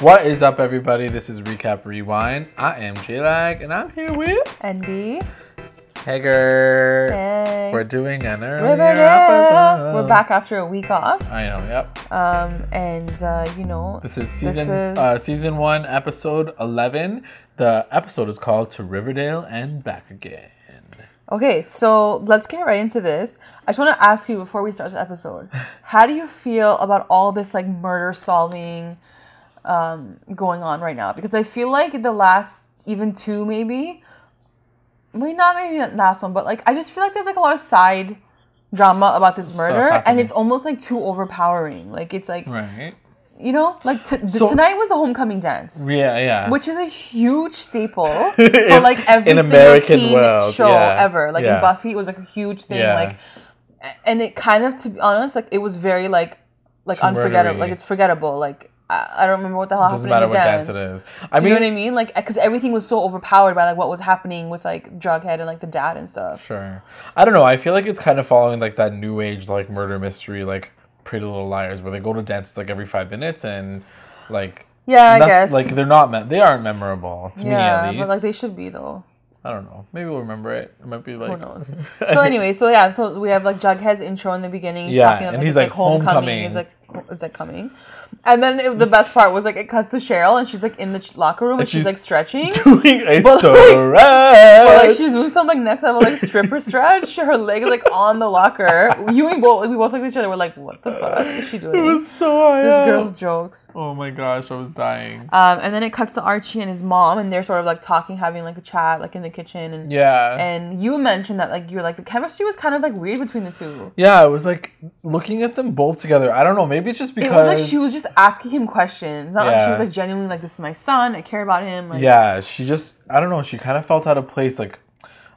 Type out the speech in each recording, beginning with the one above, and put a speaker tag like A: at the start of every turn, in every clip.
A: What is up, everybody? This is Recap Rewind. I am J-Lag, and I'm here with
B: NB.
A: Hager.
B: Hey.
A: We're doing an earlier episode.
B: We're back after a week off.
A: I know. Yep.
B: Um, and uh, you know,
A: This is season
B: is-
A: uh, season one, episode eleven. The episode is called "To Riverdale and Back Again."
B: okay, so let's get right into this. I just want to ask you before we start the episode, how do you feel about all this like murder solving um, going on right now? Because I feel like the last even two maybe, maybe not maybe the last one, but like I just feel like there's like a lot of side drama about this murder, and it's almost like too overpowering. Like it's like
A: Right.
B: you know, like t-
A: So-
B: tonight was the homecoming dance.
A: Yeah. Yeah.
B: which is a huge staple for like every
A: in
B: single
A: American
B: teen
A: world,
B: show
A: yeah,
B: ever. Like
A: yeah.
B: in Buffy, it was like a huge thing.
A: Yeah.
B: Like, and it kind of, to be honest, like it was very like like
A: Too
B: unforgettable.
A: murdery.
B: Like it's forgettable. Like I, don't remember what the hell
A: Doesn't
B: happened
A: matter
B: in the
A: what
B: dance.
A: dance it is. I
B: Do you know what I mean? Like, because everything was so overpowered by like what was happening with like Jughead and like the dad and stuff.
A: Sure. I don't know. I feel like it's kind of following like that new age like murder mystery like Pretty Little Liars where they go to dances like every five minutes and like
B: Yeah, I guess.
A: like they're not me- they aren't memorable to me at least.
B: but like they should be though.
A: I don't know. Maybe we'll remember it. It might be like
B: Who knows? so anyway, so yeah, so we have like Jughead's intro in the beginning. He's
A: Yeah,
B: talking
A: and
B: like,
A: he's
B: it's,
A: like,
B: homecoming.
A: homecoming.
B: It's like it's like coming, and then it- the best part was like it cuts to Cheryl and she's like in the locker room and, she's,
A: she's-
B: like stretching.
A: doing a
B: But, like-
A: stretch.
B: But like she's doing some like next level like stripper stretch. Her leg is like on the locker. You and both we both looked at each other. We're like, what the fuck is she doing?
A: it was so high
B: this
A: up.
B: girl's jokes.
A: Oh my gosh, I was dying.
B: Um, and then it cuts to Archie and his mom, and they're sort of like talking, having like a chat, like in the kitchen. And
A: yeah.
B: and you mentioned that like you're like the chemistry was kind of like weird between the two.
A: yeah, it was like looking at them both together. I don't know. Maybe it's just because
B: It was like she was just asking him questions. Not like she was like genuinely like this is my son. I care about him. Like
A: Yeah, she just I don't know, she kind of felt out of place like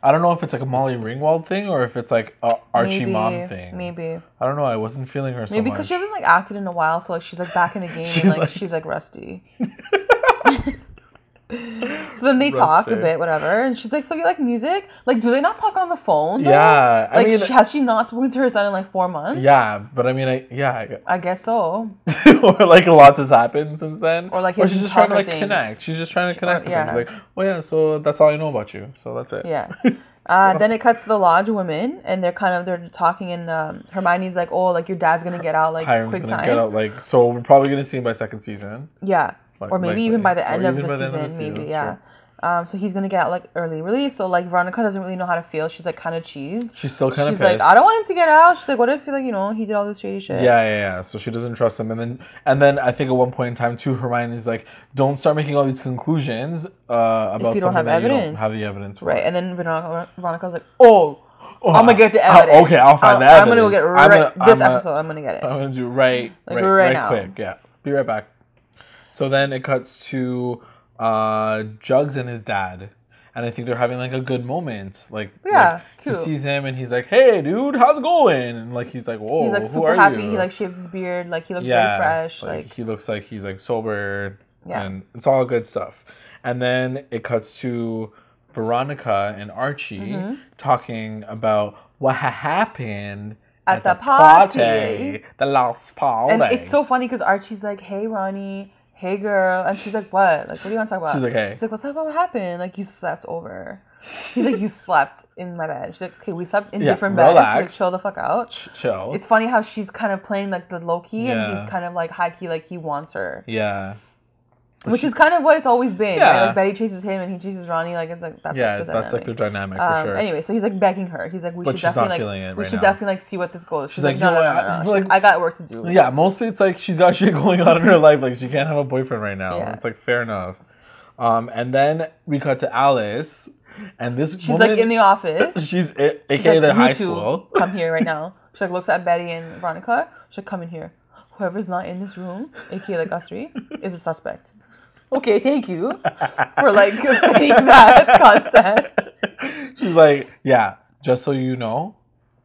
A: I don't know if it's like a Molly Ringwald thing or if it's like a Archie
B: maybe,
A: mom thing.
B: Maybe
A: I don't know, I wasn't feeling her so
B: maybe because she hasn't like acted in a while, so like she's like back in the game
A: She's
B: and like,
A: like-
B: she's like rusty. so then they talk a bit, whatever, and she's like, "So you like music? Like, do they not talk on the phone? though?
A: Yeah, I
B: like
A: mean-
B: has she not spoken to her son in like four months?
A: yeah, but I mean I yeah,
B: I guess so.
A: Or like lots has happened since then.
B: Or, like,
A: or she's just trying to like
B: things.
A: connect. She's just trying to connect with
B: yeah.
A: Like, "Oh yeah, so that's all I know about you." So that's it.
B: Yeah. Uh, Then it cuts to the lodge women, and they're kind of they're talking, and um, Hermione's like, "Oh, like your dad's gonna get out like
A: Hiram's
B: quick time."
A: get out like so we're probably gonna see him by second season.
B: Yeah.
A: Like-
B: or maybe
A: likely.
B: even by the end of the
A: by the end
B: season,
A: of the season,
B: maybe, yeah. Um, so he's gonna get like early release. So like Veronica doesn't really know how to feel. She's like kind of cheesed.
A: She's still kind of
B: She's like, I don't want him to get out. She's like, what if like you know he did all this shady shit?
A: Yeah, yeah, yeah. So she doesn't trust him, and then and then I think at one point in time too, Hermione's like, "Don't start making all these conclusions uh, about
B: you don't
A: something
B: have
A: that you don't
B: evidence."
A: have the evidence for."
B: Right. And then Veronica, Veronica's like, oh, I'm gonna get the
A: I'll-
B: evidence.
A: okay, I'll find the
B: I'm gonna go
A: evidence.
B: get
A: I'm
B: right this
A: I'm a-
B: episode. I'm gonna get it.
A: I'm gonna do right,
B: Like,
A: right,
B: right
A: right,
B: now.
A: quick. Yeah, be right back. So then it cuts to uh, Jugs and his dad, and I think they're having like a good moment. Like,
B: Yeah,
A: like,
B: cute.
A: he sees him and he's like, "Hey, dude, how's it going?" And like he's like, "Whoa,
B: He's like super happy.
A: you?"
B: He like shaved his beard. Like he looks
A: yeah,
B: very fresh. Like,
A: he looks like he's like sober,
B: Yeah.
A: and it's all good stuff. And then it cuts to Veronica and Archie
B: Mm-hmm.
A: talking about what ha- happened
B: At the party.
A: the last party.
B: and it's so funny because Archie's like, "Hey, Ronnie." Hey girl, and she's like, "What? Like, what do you want to talk about?"
A: She's like, "Hey."
B: He's like, "Let's talk about what happened. Like, you slept over." He's like, "You slept in my bed." She's like, "Okay, we slept in
A: Yeah,
B: different beds. She's like, chill the fuck out."
A: chill.
B: It's funny how she's kind of playing like the low key, and he's kind of like high key, like he wants her,
A: yeah,
B: which is kind of what it's always been.
A: Yeah.
B: Right? Like Betty chases him, and he chases Ronnie. Like it's like that's
A: yeah.
B: like the
A: that's like
B: dynamic.
A: their dynamic for
B: Um,
A: sure.
B: Anyway, so he's like begging her. He's like, we
A: But
B: should
A: she's
B: definitely like,
A: feeling it
B: we
A: right
B: should
A: now.
B: definitely like see what this goes. She's,
A: like,
B: like, no, no, no, no, no.
A: I-
B: She's
A: like-
B: I got work to do.
A: yeah, mostly it's like she's got shit going on in her life. Like she can't have a boyfriend right now.
B: Yeah.
A: It's like fair enough. Um, and then we cut to Alice, and this
B: She's like in the office.
A: she's a-
B: She's
A: aka
B: like,
A: the
B: "You
A: high school.
B: Come here right now. She like looks at Betty and Veronica. She's like, come in here. Whoever's not in this room, aka like us three, is a suspect. Okay, thank you for like saying that concept.
A: She's like, yeah, just so you know,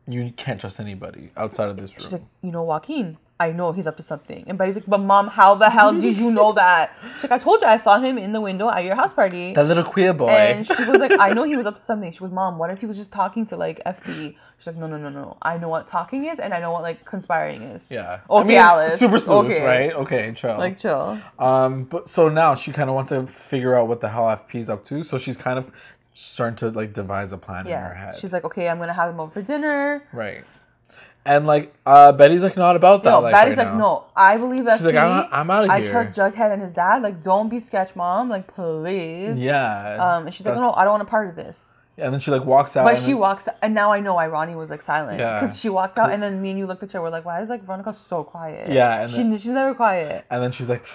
A: you can't trust anybody outside of this room.
B: She's like, you know Joaquin. I know he's up to something. And Betty's like, but mom, how the hell did you know that? She's like, I told you I saw him in the window at your house party.
A: That little queer boy.
B: And she was like, I know he was up to something. She was, Mom, what if he was just talking to like FP? She's like, No, no, no, no. I know what talking is and I know what like conspiring is.
A: yeah.
B: Okay,
A: I mean,
B: Alice.
A: Super sleuth,
B: okay.
A: right? Okay, chill.
B: Like, chill.
A: Um, but so now she kind of wants to figure out what the hell FP's up to. So she's kind of starting to like devise a plan in her
B: Yeah.
A: head.
B: She's like, Okay, I'm going to have him over for dinner.
A: right. And like, uh, Betty's like not about that.
B: No,
A: life
B: Betty's
A: right
B: like,
A: now.
B: no, I believe FP.
A: She's like, I'm- I'm outta
B: I
A: here."
B: trust Jughead and his dad. Like, don't be sketch mom. Like, please.
A: Yeah.
B: Um, and she's like, no, I don't want a part of this.
A: Yeah, And then she like walks out.
B: But she
A: then-
B: walks, and now I know why Ronnie was like silent
A: Yeah.
B: because she walked out, and then me and you looked at her. We're like, why is like Veronica so quiet?
A: Yeah, and
B: she,
A: then-
B: she's never quiet.
A: And then she's like,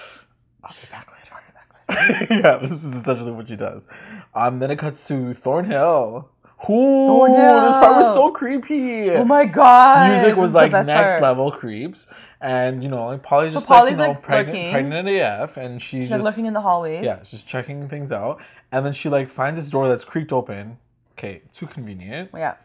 A: I'll be back later. I'll be back later. yeah, this is essentially what she does. Um, then it cuts to Thornhill. Ooh,
B: Thornhill.
A: this part was so creepy.
B: Oh my god!
A: Music was like next
B: part.
A: level creeps, and you know, like Polly's just
B: Polly's,
A: like you know
B: like,
A: pregnant, pregnant AF, and she's
B: She's like
A: just
B: looking in the hallways.
A: yeah, just checking things out, and then she like finds this door that's creaked open. Okay, too convenient.
B: yeah.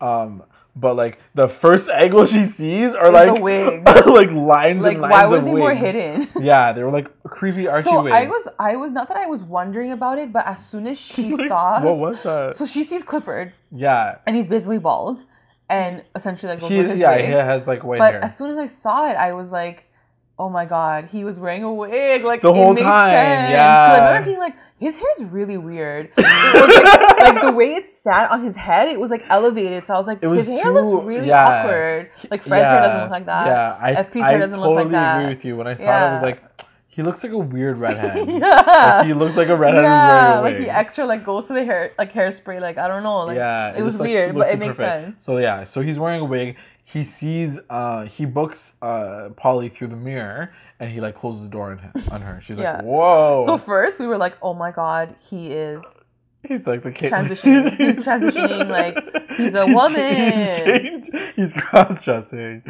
A: Um, but like the first angle she sees are like
B: wigs.
A: like lines
B: Like,
A: and lines
B: why
A: of
B: would they more hidden?
A: Yeah, they were like creepy Archie
B: So
A: wigs.
B: I was, I was not that I was wondering about it, but as soon as she
A: Like,
B: saw,
A: what was that?
B: so she sees Clifford,
A: yeah,
B: and he's basically bald, and essentially like goes
A: he
B: his
A: yeah
B: wigs.
A: he has like white
B: But
A: hair.
B: as soon as I saw it, I was like, "Oh my god, he was wearing a wig!" Like
A: The
B: it
A: whole
B: made
A: time,
B: sense.
A: yeah.
B: I remember being like, "His hair is really weird." It like, like the way it sat on his head, it was like elevated. So I was like,
A: was
B: "His hair looks really
A: yeah.
B: awkward." Like Fred's hair doesn't look like that.
A: Yeah, I,
B: FP's
A: I
B: hair doesn't
A: totally
B: look like that.
A: agree with you. When I saw it, I was like, he looks like a weird redhead.
B: Yeah.
A: Like, he looks like a redhead
B: yeah,
A: who's wearing a
B: like
A: wig.
B: the extra like goes to the hair like hairspray. Like I don't know. Like
A: yeah,
B: it was
A: just,
B: weird, but it makes sense.
A: So yeah, so he's wearing a wig. He sees, uh, he books uh, Polly through the mirror, and he like closes the door on, him, on her. She's
B: Yeah.
A: like, "Whoa!"
B: So first we were like, "Oh my god, he is
A: he's like the kid
B: transitioning. He's transitioning. Like he's a woman."
A: He's, changed. he's cross dressing.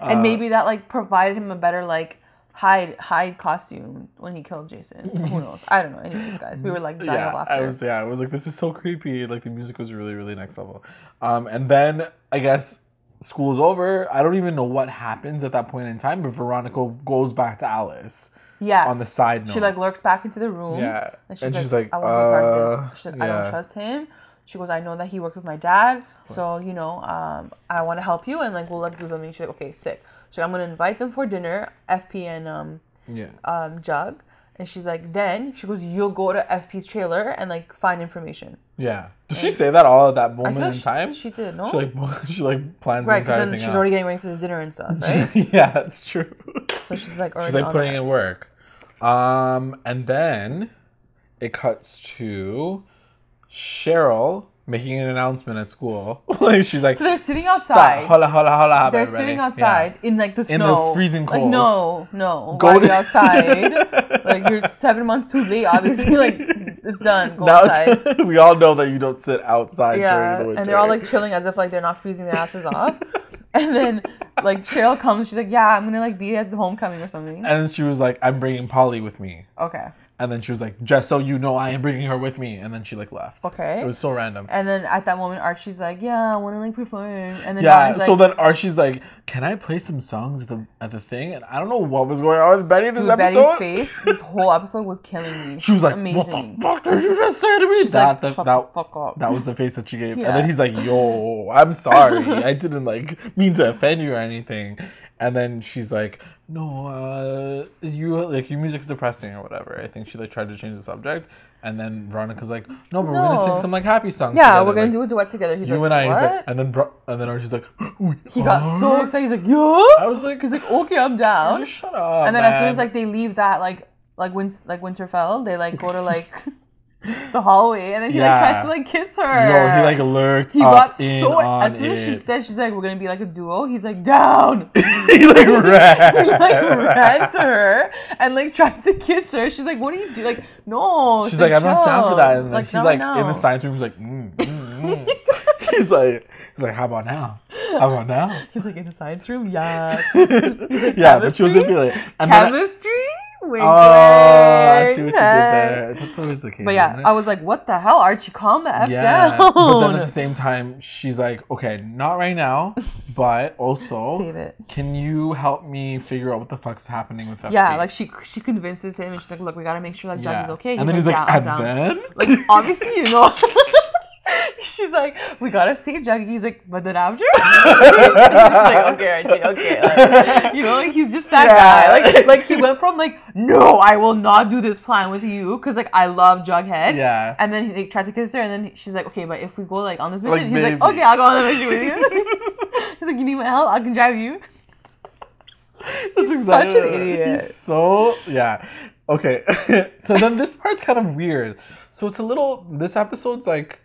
B: and maybe that like provided him a better like hide hide costume when he killed Jason. Who knows? I don't know. Anyways, guys, we were like dying
A: yeah,
B: of laughter.
A: I was yeah, I was like, this is so creepy. Like the music was really, really next level. Um, and then I guess school is over. I don't even know what happens at that point in time, but Veronica goes back to Alice
B: yeah.
A: on the side note.
B: she like lurks back into the room.
A: Yeah.
B: And she's,
A: And
B: like,
A: she's like,
B: I want to be part of
A: uh,
B: this. She's like, I don't trust him. She goes, I know that he worked with my dad, so you know, um, I want to help you, and like we'll let's do something. She's like, okay, sick. She's like, I'm gonna invite them for dinner, FP and um,
A: yeah.
B: um, Jug, and she's like, then she goes, you'll go to FP's trailer and like find information.
A: Yeah. Did she say that all at that moment in
B: like she,
A: time?
B: she did, no?
A: She like she like plans
B: right,
A: the
B: because
A: entire
B: then
A: thing
B: she's
A: out.
B: already getting ready for the dinner and stuff, right?
A: yeah, that's true.
B: so she's like already
A: She's like putting
B: that.
A: in work. Um, and then it cuts to Cheryl making an announcement at school. like she's like,
B: So they're sitting
A: "Stop.
B: outside.
A: Holla, holla, holla,
B: They're
A: everybody."
B: sitting
A: Yeah.
B: outside in like the snow,
A: In the freezing
B: Like
A: cold.
B: no, no,
A: Go
B: why
A: to-
B: outside? like you're seven months too late. Obviously, like it's done. Go
A: Now
B: outside.
A: we all know that you don't sit outside
B: Yeah,
A: during the winter.
B: and they're all like chilling as if like they're not freezing their asses off. And then like Cheryl comes, she's like, "Yeah, I'm gonna like be at the homecoming or something."
A: and then she was like, "I'm bringing Polly with me."
B: Okay.
A: And then she was like, "Just so you know, I am bringing her with me." And then she like left.
B: Okay.
A: It was so random.
B: And then at that moment, Archie's like, "Yeah, I want to like perform." And then
A: Yeah.
B: Like,
A: so then Archie's like, "Can I play some songs at the at the thing?" And I don't know what was going on with Betty this
B: Dude,
A: episode.
B: Betty's face, this whole episode was killing me.
A: She was like,
B: amazing.
A: "What the fuck did you just say to me?"
B: She's
A: that,
B: like,
A: that, that,
B: the fuck up."
A: that was the face that she gave,
B: Yeah.
A: and then he's like, "Yo, I'm sorry, I didn't like mean to offend you or anything." And then she's like, "No, uh, you like your music's depressing or whatever." I think she like tried to change the subject, and then Veronica's like, "No, but we're gonna sing
B: No.
A: some like happy songs."
B: Yeah,
A: together,
B: we're gonna
A: like,
B: do a duet together. He's
A: you
B: like,
A: and I.
B: what?
A: He's like, and then Bro- and then Archie's like, we
B: he got so
A: are?"
B: excited. He's like, yeah.
A: I was like,
B: He's like, okay, I'm down.
A: Shut up."
B: And then as soon as
A: man."
B: like they leave that like like Win- like Winterfell, they like go to like the hallway, and then he
A: Yeah.
B: like tries to like kiss her.
A: no, he like lurked.
B: He got so as soon as she said she's like we're gonna be like a duo. He's like down.
A: he like ran.
B: he like ran to her and like tried to kiss her. She's like, "What do you do?" Like, no.
A: She's like, I'm not down for that. And like,
B: Like,
A: he's like in the science room. He's like, mm, mm, mm. he's like, he's like, how about now? How about now?
B: He's like in the science room. Yeah.
A: yeah, but she
B: chemistry?
A: feeling it. And
B: Chemistry. Wink,
A: Oh, I see what you did there. That's always the case.
B: But yeah. I was like, what the hell, Archie? Calm the F
A: yeah.
B: down.
A: But then at the same time, she's like, okay, not right now, but also,
B: Save it.
A: can you help me figure out what the fuck's happening with FP?
B: Yeah, like she she convinces him and she's like, look, we gotta make sure that Juggy's
A: Yeah.
B: okay.
A: And then he's like,
B: "Yeah,
A: and
B: down."
A: then?
B: Like obviously you know. She's like, we gotta save Juggy. He's like, but then after, she's like, okay, Archie, okay, like, you know, like he's just that
A: Yeah.
B: guy. Like, like he went from like, no, I will not do this plan with you because like I love Jughead.
A: Yeah.
B: And then he like, tried to kiss her, and then she's like, okay, but if we go like on this
A: Like,
B: mission, he's like, okay, I'll go on the mission with you. he's like, you need my help? I can drive you.
A: That's
B: He's such an
A: exactly-
B: idiot.
A: He's so yeah. Okay. so then this part's kind of weird. So it's a little this episode's like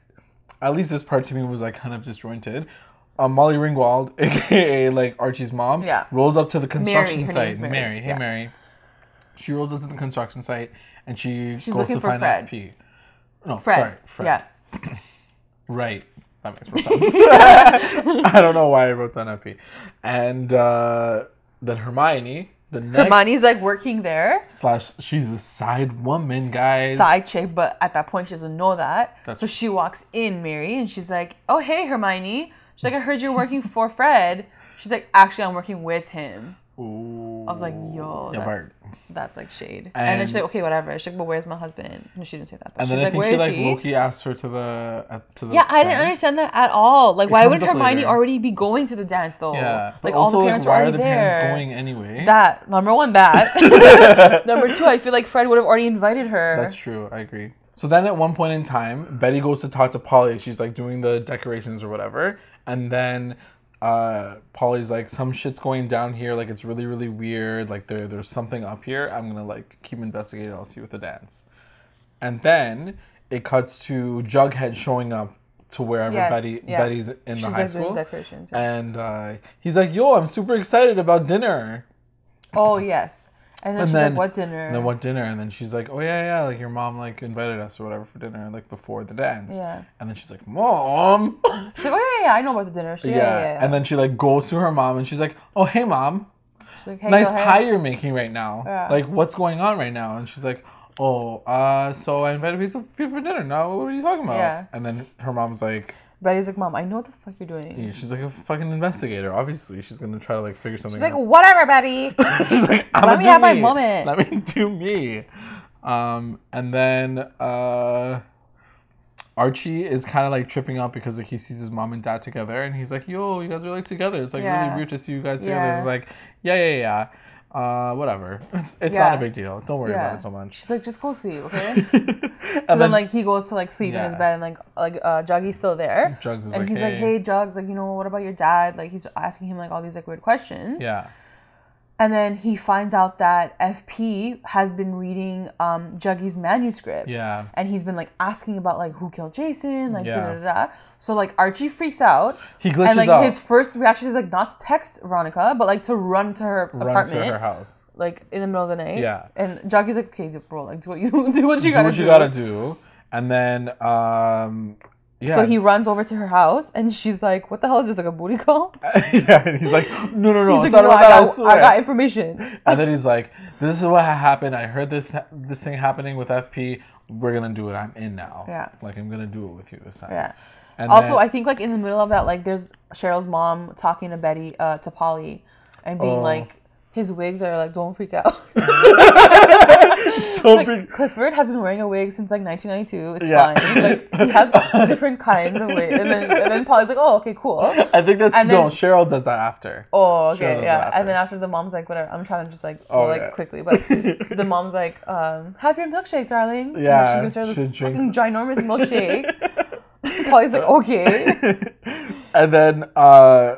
A: at least this part to me was like kind of disjointed. Um, Molly Ringwald, aka like Archie's mom,
B: Yeah.
A: rolls up to the construction
B: name
A: site. Mary.
B: Mary,
A: hey
B: yeah.
A: Mary. She rolls up to the construction site and she
B: She's
A: goes
B: looking
A: to
B: for
A: find
B: Fred.
A: out P. No,
B: Fred.
A: sorry, Fred.
B: Yeah.
A: Right. That makes more sense. I don't know why I wrote down FP. And uh, then Hermione, the next
B: Hermione's like working there.
A: slash she's the side woman, guys.
B: side chick, but at that point she doesn't know that.
A: That's-
B: so she walks in, Mary, and she's like, "Oh hey, Hermione." She's like, "I heard you're working for Fred." She's like, "Actually, I'm working with him."
A: Ooh.
B: I was like, "Yo, that's, that's like shade." And, then she's
A: And-
B: like, "Okay, whatever." She's like, "But where's my husband?" No, she didn't say that. But
A: And
B: she's
A: then I
B: like,
A: think she like
B: he?"
A: Loki asked her to the uh, to the
B: Yeah, I didn't understand that at all. Like, why would Hermione
A: later.
B: already be going to the dance though?
A: Yeah,
B: like all
A: also
B: the
A: like
B: parents
A: why
B: were
A: are
B: already
A: the
B: there.
A: parents going anyway?
B: That number one, that number two. I feel like Fred would have already invited her.
A: That's true. I agree. So then at one point in time, Betty goes to talk to Polly. She's like doing the decorations or whatever. And then uh, Polly's like, some shit's going down here. Like it's really, really weird. Like there, there's something up here. I'm gonna like keep investigating. I'll see you with the dance. And then it cuts to Jughead showing up to wherever
B: Yes,
A: Betty
B: yeah.
A: Betty's in
B: She's
A: the high school.
B: decorations. yeah.
A: And uh, he's like, "Yo, I'm super excited about dinner."
B: Oh yes. And then
A: And
B: she's
A: then-
B: like, "What dinner?"
A: And then what dinner? And then she's like, "Oh yeah, yeah, like your mom like invited us or whatever for dinner, like before the dance."
B: Yeah.
A: And then she's like, "Mom."
B: She's like, "Oh yeah, yeah, I know about the dinner." She's like,
A: yeah.
B: yeah, yeah.
A: And then she like goes to her mom and she's like, "Oh hey mom,
B: She's like, hey,
A: nice pie you're making right now.
B: Yeah.
A: Like what's going on right now?" And she's like, "Oh, uh, so I invited people people for dinner. Now what are you talking about?"
B: Yeah.
A: And then her mom's like,
B: Betty's like, "Mom, I know what the fuck you're doing."
A: yeah, she's like a fucking investigator. Obviously, she's gonna try to like figure something. Out.
B: She's like,
A: out.
B: "Whatever, Betty."
A: She's like, I'ma
B: Let me have my moment.
A: Let me do me. Um, and then uh, Archie is kind of like tripping out because like he sees his mom and dad together, and he's like, "Yo, you guys are like together. It's like
B: Yeah.
A: really weird to see you guys together."
B: Yeah.
A: Like, yeah, yeah, yeah. Uh, whatever. It's, it's
B: Yeah.
A: not a big deal. Don't worry
B: yeah.
A: about it so much.
B: She's like, "Just go sleep, okay?" so then,
A: then-
B: like, he goes to like sleep in his bed, and like, like uh, Juggy's still there.
A: Jugs is
B: and
A: like,
B: he's like,
A: "Hey."
B: "Hey, Jugs, like, you know, what about your dad?" Like, he's asking him like all these like weird questions.
A: Yeah.
B: And then he finds out that FP has been reading um, Juggy's manuscript.
A: Yeah.
B: And he's been like asking about like who killed Jason, like
A: Yeah.
B: da da da. So like Archie freaks out.
A: He glitches
B: And like
A: out.
B: his first reaction is like not to text Veronica, but like to run to her
A: Run
B: apartment,
A: to her house.
B: like in the middle of the night.
A: Yeah.
B: And Juggy's like, okay, bro, like do what you do what you
A: Do
B: gotta do.
A: Do what you gotta do. And then, um, yeah.
B: So he runs over to her house, and she's like, "What the hell is this? Like a booty call?"
A: yeah, and he's like, no, no, no,
B: He's
A: it's
B: like,
A: not
B: "No,
A: about
B: I
A: I
B: got,
A: swear."
B: I got information."
A: And then he's like, "This is what happened. I heard this this thing happening with FP. We're gonna do it. I'm in now.
B: Yeah.
A: like I'm gonna do it with you this time."
B: Yeah.
A: And
B: also,
A: then-
B: I think like in the middle of that, like there's Cheryl's mom talking to Betty, uh, to Polly, and being
A: Oh.
B: like, his wigs are like, don't freak out.
A: so
B: like,
A: big.
B: Clifford has been wearing a wig since like 1992. It's
A: Yeah.
B: fine. Like he has different kinds of wigs, and then and then Polly's like, oh, okay, cool.
A: I think that's
B: and
A: no.
B: then-
A: Cheryl does that after.
B: Oh, okay, yeah. And then after the mom's like, whatever. I'm trying to just like go
A: Oh,
B: like
A: yeah.
B: quickly, but the mom's like, um, have your milkshake, darling. And
A: Yeah,
B: she gives her this fucking ginormous milkshake. Polly's like, okay.
A: And then, uh,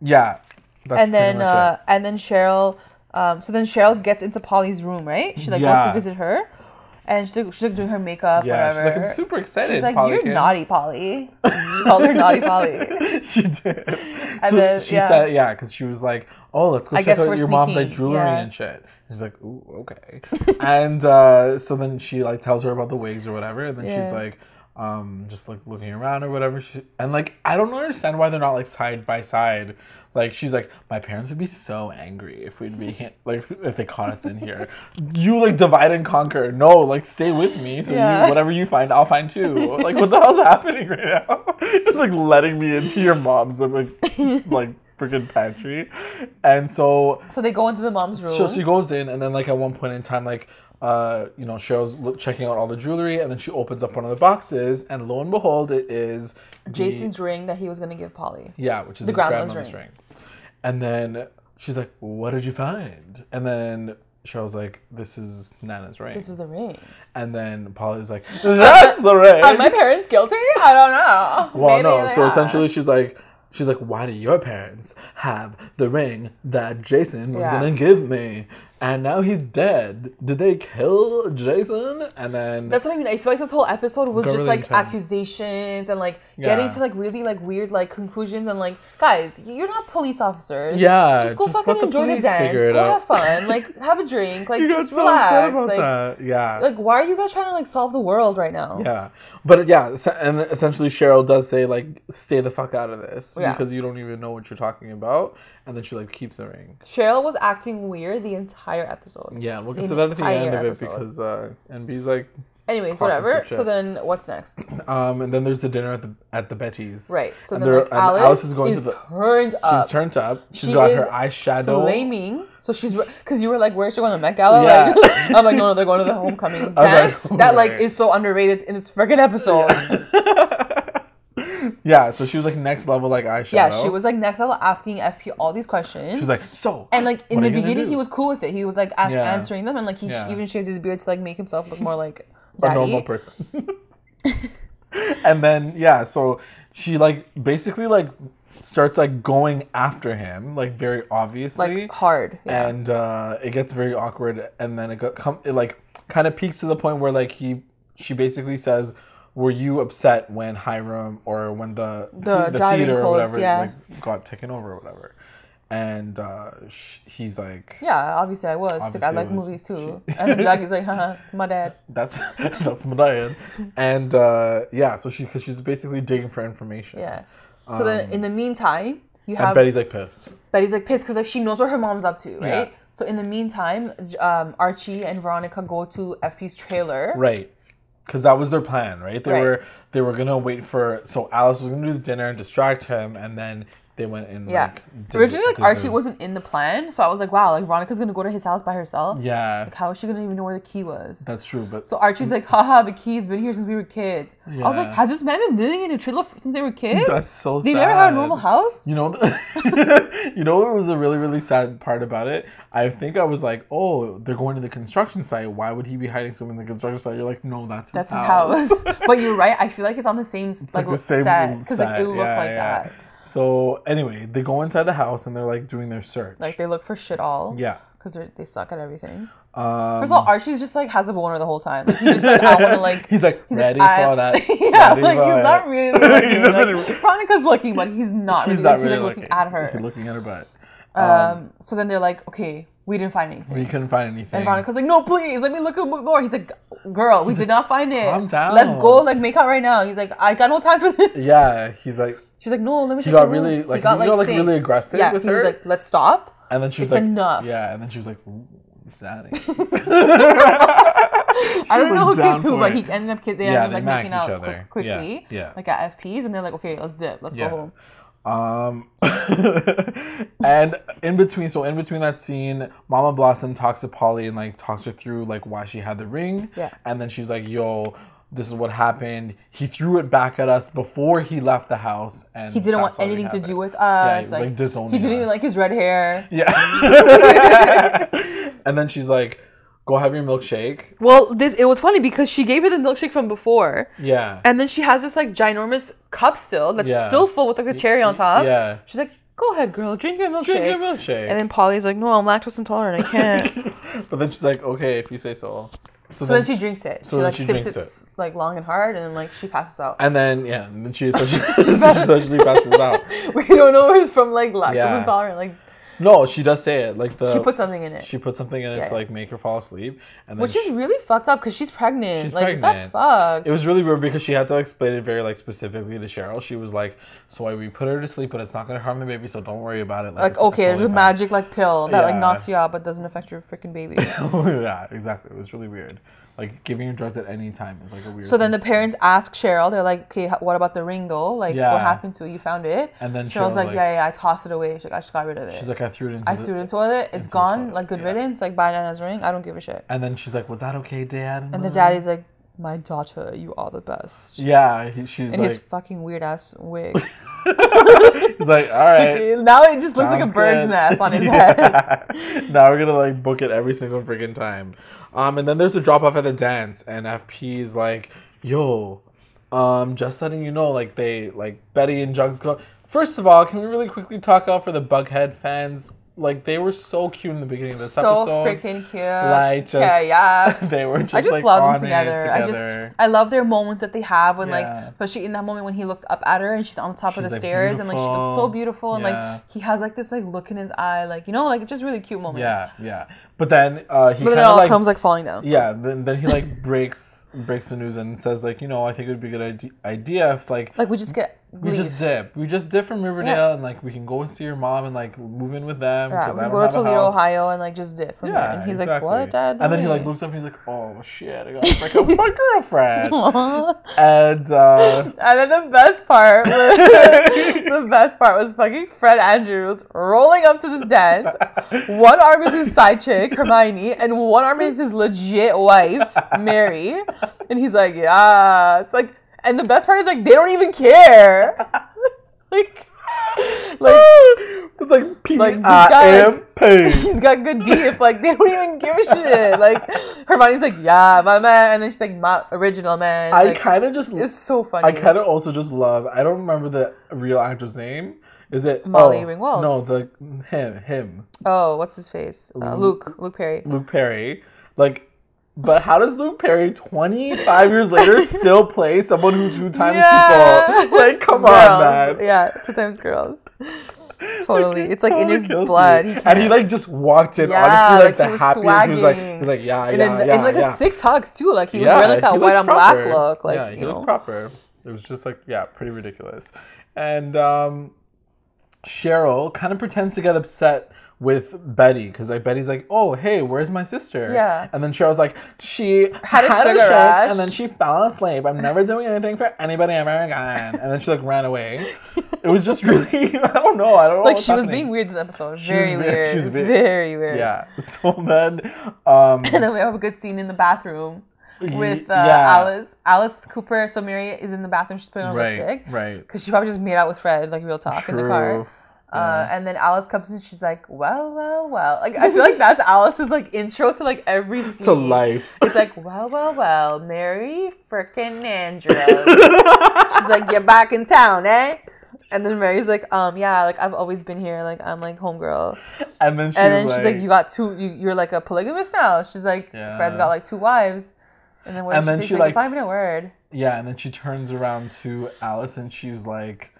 A: yeah. That's
B: and then uh, and then Cheryl. Um, so then Cheryl gets into Polly's room, right? She like goes to visit her, and she's like, she's like doing her makeup.
A: Yeah,
B: whatever.
A: she's like, I'm super excited.
B: She's like,
A: Polly
B: "You're
A: kids."
B: naughty, Polly." She called her naughty Polly.
A: she did.
B: And
A: so
B: then-
A: she
B: yeah.
A: said, yeah, because she was like, oh, let's go
B: I
A: check out your mom's like jewelry
B: yeah.
A: and shit. She's like, ooh, okay. and uh, so then she like tells her about the wigs or whatever, and then she's like, um, just like looking around or whatever. She, and like I don't understand why they're not like side by side. Like she's like, my parents would be so angry if we'd be like if they caught us in here. You like divide and conquer. No, like stay with me. So
B: Yeah.
A: you whatever you find, I'll find too. Like what the hell's happening right now? Just like letting me into your mom's like like freaking pantry, and so
B: So they go into the mom's room.
A: so she goes in, and then like at one point in time, like uh, you know, Cheryl's checking out all the jewelry, and then she opens up one of the boxes, and lo and behold, it is the-
B: Jason's ring that he was gonna give Polly.
A: yeah, which is
B: the
A: his
B: grandma's ring.
A: ring. And then she's like, "What did you find?" And then Cheryl's like, "This is Nana's ring."
B: This is the ring.
A: and then Polly's like, "That's the ring."
B: Are my parents guilty? I don't know.
A: Well,
B: Maybe
A: no. So
B: are.
A: essentially, she's like, she's like, why do your parents have the ring that Jason was
B: Yeah.
A: gonna give me, and now he's dead? Did they kill Jason? And then
B: That's what I mean. I feel like this whole episode was just
A: really
B: like
A: intense.
B: accusations and like getting to like really like weird like conclusions and like guys, you're not police officers.
A: Yeah,
B: just go
A: just
B: fucking
A: the
B: enjoy the dance. Go
A: out.
B: have fun. Like have a drink. Like just
A: so
B: relax. Like
A: that. Yeah.
B: like why are you guys trying to like solve the world right now?
A: yeah, but yeah, and essentially Cheryl does say like, "Stay the fuck out of this
B: Yeah.
A: because you don't even know what you're talking about," and then she like keeps the ring.
B: Cheryl was acting weird the entire episode.
A: Yeah, we'll get to that at the
B: entire
A: end of it
B: episode.
A: because uh, NB's like,
B: Anyways, whatever. So then what's next?
A: um, and then there's the dinner at the at the Betty's.
B: Right. So
A: And
B: then like Alice,
A: Alice is going to the-
B: turned up.
A: She's turned up. She's
B: She
A: got
B: is
A: her eyeshadow.
B: flaming. So she's because you were like, "Where's she going to Met Gala?"
A: Yeah.
B: Like, I'm like, "No, no, they're going to the homecoming dance."
A: like,
B: that like is so underrated in this freaking episode. Yeah.
A: Yeah, so she was like next level like eyeshadow.
B: Yeah, she was like next level asking FP all these questions.
A: She's like, so.
B: and like in the
A: are you gonna
B: beginning, he was cool with it. He was like ask,
A: Yeah.
B: answering them, and like he
A: Yeah.
B: even shaved his beard to like make himself look more like
A: a normal person. and then yeah, so she like basically like starts like going after him like very obviously.
B: like hard. Yeah.
A: and uh, it gets very awkward and then it got come it like kind of peaks to the point where like he she basically says were you upset when Hiram or when the
B: The driving
A: theater or whatever
B: yeah.
A: like got taken over or whatever and uh, sh- he's like
B: yeah, obviously I was. Like, I like
A: was-
B: movies too. and Jackie's like, haha, it's my dad.
A: that's that's Madayan and uh, yeah so she because she's basically digging for information
B: Yeah. So then in the meantime, you
A: Um, and
B: have
A: Betty's like pissed
B: Betty's like pissed because like she knows what her mom's up to, right?
A: Yeah.
B: So in the meantime, um, Archie and Veronica go to FP's trailer.
A: Right. Because that was their plan, right? They
B: Right.
A: were they were gonna wait for so Alice was gonna do the dinner and distract him, and then they went in.
B: Yeah.
A: like did-
B: Originally, like Archie
A: the-
B: wasn't in the plan, so I was like, wow, like Veronica's gonna go to his house by herself.
A: Yeah,
B: Like, how is she gonna even know where the key was?
A: that's true. But
B: So Archie's like, haha, the key's been here since we were kids. Yeah. I was like, has this man been living in a trailer since they were kids?
A: that's so
B: they
A: sad.
B: never had a normal house.
A: You know, you know what was a really really sad part about it? I think I was like, oh, they're going to the construction site. Why would he be hiding something in the construction site? You're like, no, that's his
B: That's his
A: house.
B: house. but you're right. I feel like it's on the same
A: It's
B: like,
A: like the same
B: set because like it looked
A: Yeah,
B: like
A: yeah.
B: that.
A: So anyway, they go inside the house and they're like doing their search.
B: Like they look for shit all.
A: yeah.
B: because they suck at everything.
A: Um,
B: First of all, Archie's just like has a boner the whole time. Like, he's just like, I want to like.
A: He's like
B: he's
A: ready
B: I-
A: for that.
B: yeah,
A: ready
B: like he's
A: it."
B: not really
A: He
B: looking.
A: doesn't
B: like, Veronica's looking, but he's not.
A: He's
B: really,
A: not
B: like,
A: really
B: he's like looking at her.
A: He's looking at her butt.
B: Um, so then they're like, okay, we didn't find anything.
A: We couldn't find anything.
B: And Veronica's like, no, please, let me look a bit more. He's like, girl, we did not find it.
A: calm down.
B: Let's go, like, make out right now. He's like, I got no time for this.
A: yeah, he's like,
B: She's like, no, let me.
A: he
B: check
A: got
B: the room."
A: really like he got, like
B: thing.
A: really aggressive
B: Yeah,
A: with
B: he
A: her,
B: was like, let's stop.
A: and then she was
B: "It's
A: like,
B: enough."
A: Yeah, and then she was like, "Ooh, what's that?"
B: I don't know
A: like,
B: who kissed who, but he ended up they
A: Yeah,
B: ended up like making out quick,
A: Yeah,
B: quickly,
A: yeah.
B: like at FPs, and they're like, okay, let's dip, let's
A: Yeah.
B: go home.
A: Um, and in between, so in between that scene, Mama Blossom talks to Polly and like talks her through like why she had the ring.
B: Yeah.
A: And then she's like, "Yo, this is what happened. He threw it back at us before he left the house, and
B: He didn't want
A: that's why we
B: anything to do with us.
A: Yeah, he was, like, disowning
B: He didn't even like his red hair.
A: Yeah. and then she's like, "Go have your milkshake."
B: Well, this it was funny because she gave her the milkshake from before,
A: Yeah.
B: and then she has this like ginormous cup still that's
A: Yeah.
B: still full with like the cherry on top.
A: Yeah.
B: She's like, "Go ahead, girl, drink your milkshake."
A: Drink your milkshake.
B: And then Polly's like, "No, I'm lactose intolerant. I can't."
A: but then she's like, "Okay, if you say so." So,
B: so then she drinks it.
A: so
B: she
A: then
B: like
A: she
B: sips
A: drinks
B: it, s- like long and hard, and then like she passes out.
A: and then yeah, and then she so she, so she essentially passes out.
B: we don't know if it's from like lactose
A: Yeah.
B: intolerant. Like,
A: No, she does say it. Like the
B: She put something in it.
A: she put something in it
B: Yeah.
A: to like make her fall asleep, and then
B: which
A: she-
B: is really fucked up because she's pregnant.
A: She's
B: like that's fucked.
A: It was really weird because she had to explain it very like specifically to Cheryl. She was like, "So I we put her to sleep, but it's not gonna harm the baby, so don't worry about it."
B: like
A: it's- it's
B: okay, there's a
A: fine."
B: magic like pill that like knocks you out but doesn't affect your freaking baby.
A: yeah, exactly. It was really weird. Like giving her drugs at any time is like a weird.
B: so then the parents ask Cheryl. They're like, okay, what about the ring though? Like,
A: Yeah.
B: what happened to it? You found it?
A: And then
B: Cheryl's
A: Cheryl's
B: like,
A: like-
B: yeah, yeah, I tossed it away. She's like, I just got rid of it.
A: she's like, "I threw it into."
B: I
A: the,
B: threw it into the toilet. It's
A: into
B: gone. Like good
A: yeah.
B: riddance. Like buy Nana's ring. I don't give a shit.
A: And then she's like, "Was that okay, Dad?"
B: And the daddy's like, my daughter, you are the best.
A: Yeah, he, she's
B: In
A: like,
B: his fucking weird ass wig.
A: he's like, "All right."
B: now it just looks like a bird's
A: good.
B: nest on his head.
A: now we're gonna like book it every single freaking time. Um, and then there's a drop off at the dance, and FP is like, "Yo, um, just letting you know, like they like Betty and Jugs go." First of all, can we really quickly talk out for the Bughead fans? Like they were so cute in the beginning of this
B: so
A: episode.
B: So freaking cute.
A: Like just
B: yeah, yeah.
A: they were just,
B: I just
A: like,
B: love them
A: it
B: together. I just. I love their moments that they have when
A: Yeah.
B: like especially in that moment when he looks up at her and she's on the top of the
A: like,
B: stairs and like she looks so beautiful and
A: Yeah.
B: like he has like this like look in his eye like you know like just really cute moments.
A: yeah, yeah. But then uh, he
B: But then
A: kind
B: it
A: of
B: all
A: like
B: comes like falling down. so-
A: Yeah, then, then he like breaks breaks the news and says like you know I think it would be a good idea if like
B: Like we just get
A: we
B: leave.
A: just dip we just dip from Riverdale
B: Yeah.
A: and like we can go and see your mom and like move in with them
B: yeah, we
A: I don't
B: go to Toledo. Ohio, and like just dip from there. And he's
A: exactly.
B: like, "What, Dad?"
A: And then he like looks up and he's like, "Oh shit, I got like a my girlfriend." and uh,
B: And then the best part, was, the best part was fucking Fred Andrews rolling up to this dance. One arm is his side chick, Hermione, and one arm is his legit wife, Mary. And he's like, yeah. It's like, and the best part is like they don't even care. like, like
A: it's like P
B: Like,
A: I
B: guy,
A: M P.
B: he's got good deep. Like they don't even give a shit. Like Hermione's like, yeah, my man, and then she's like, my original man.
A: I
B: Like,
A: kind of just
B: it's so funny.
A: I kind of also just love. I don't remember the real actor's name. Is it
B: Molly
A: oh,
B: Ringwald.
A: No, the him him
B: Oh, what's his face? Uh, Luke. Luke Perry.
A: Luke Perry. Like, but how does Luke Perry, 25 years later, still play someone who two times
B: Yeah.
A: people? Like, come
B: Girls.
A: on, man.
B: Yeah, two times girls. Totally. It's like in his blood. He
A: and he like just walked in,
B: Yeah,
A: honestly, like,
B: like, he
A: the
B: was
A: happiest. He was like, he
B: swagging.
A: was like, yeah,
B: and
A: yeah,
B: in,
A: yeah,
B: in like
A: yeah.
B: a sick tux too. Like he was
A: yeah,
B: wearing like that white on black look. Like
A: yeah,
B: you
A: he
B: know.
A: looked proper. It was just like, yeah, pretty ridiculous. And um, Cheryl kind of pretends to get upset with Betty because like Betty's like, "Oh, hey, where's my sister?"
B: Yeah.
A: and then Cheryl's like, "She
B: Had a sugar
A: shake,
B: rush."
A: and then she fell asleep. I'm never doing anything for anybody ever again." And then she like ran away. It was just really, I don't know, I don't know.
B: Like she was being weird this episode.
A: She
B: Very
A: was weird.
B: weird.
A: She was weird.
B: Very weird.
A: Yeah. So then, um,
B: And then we have a good scene in the bathroom with uh,
A: yeah.
B: Alice. Alice Cooper. So Mary is in the bathroom. She's putting on
A: right,
B: lipstick.
A: right.
B: Because she probably just made out with Fred, like real talk, in the car. Uh, and then Alice comes in. She's like, "Well, well, well." Like I feel like that's Alice's like intro to like every scene.
A: To life.
B: It's like, "Well, well, well." Mary frickin' Andrews. She's like, "You're back in town, eh?" And then Mary's like, "Um, yeah. Like I've always been here. Like I'm like homegirl."
A: And then she
B: And then she's like, "You got two. You, you're like a polygamist now." She's like,
A: Yeah.
B: "Fred's got like two wives." And then what
A: And then
B: she
A: she.
B: She's like,
A: like-
B: "It's not even a word."
A: Yeah, and then she turns around to Alice and she's like,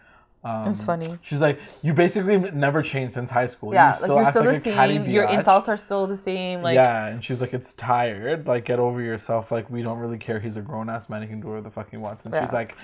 A: um,
B: It's funny.
A: She's like, you basically never changed since high school.
B: Yeah,
A: you
B: like you're still
A: like
B: the same. Your insults are still the same. Like
A: yeah, and she's like, it's tired. Like, get over yourself. Like, we don't really care. He's a grown ass man. He can do whatever the fuck he wants. And she's like,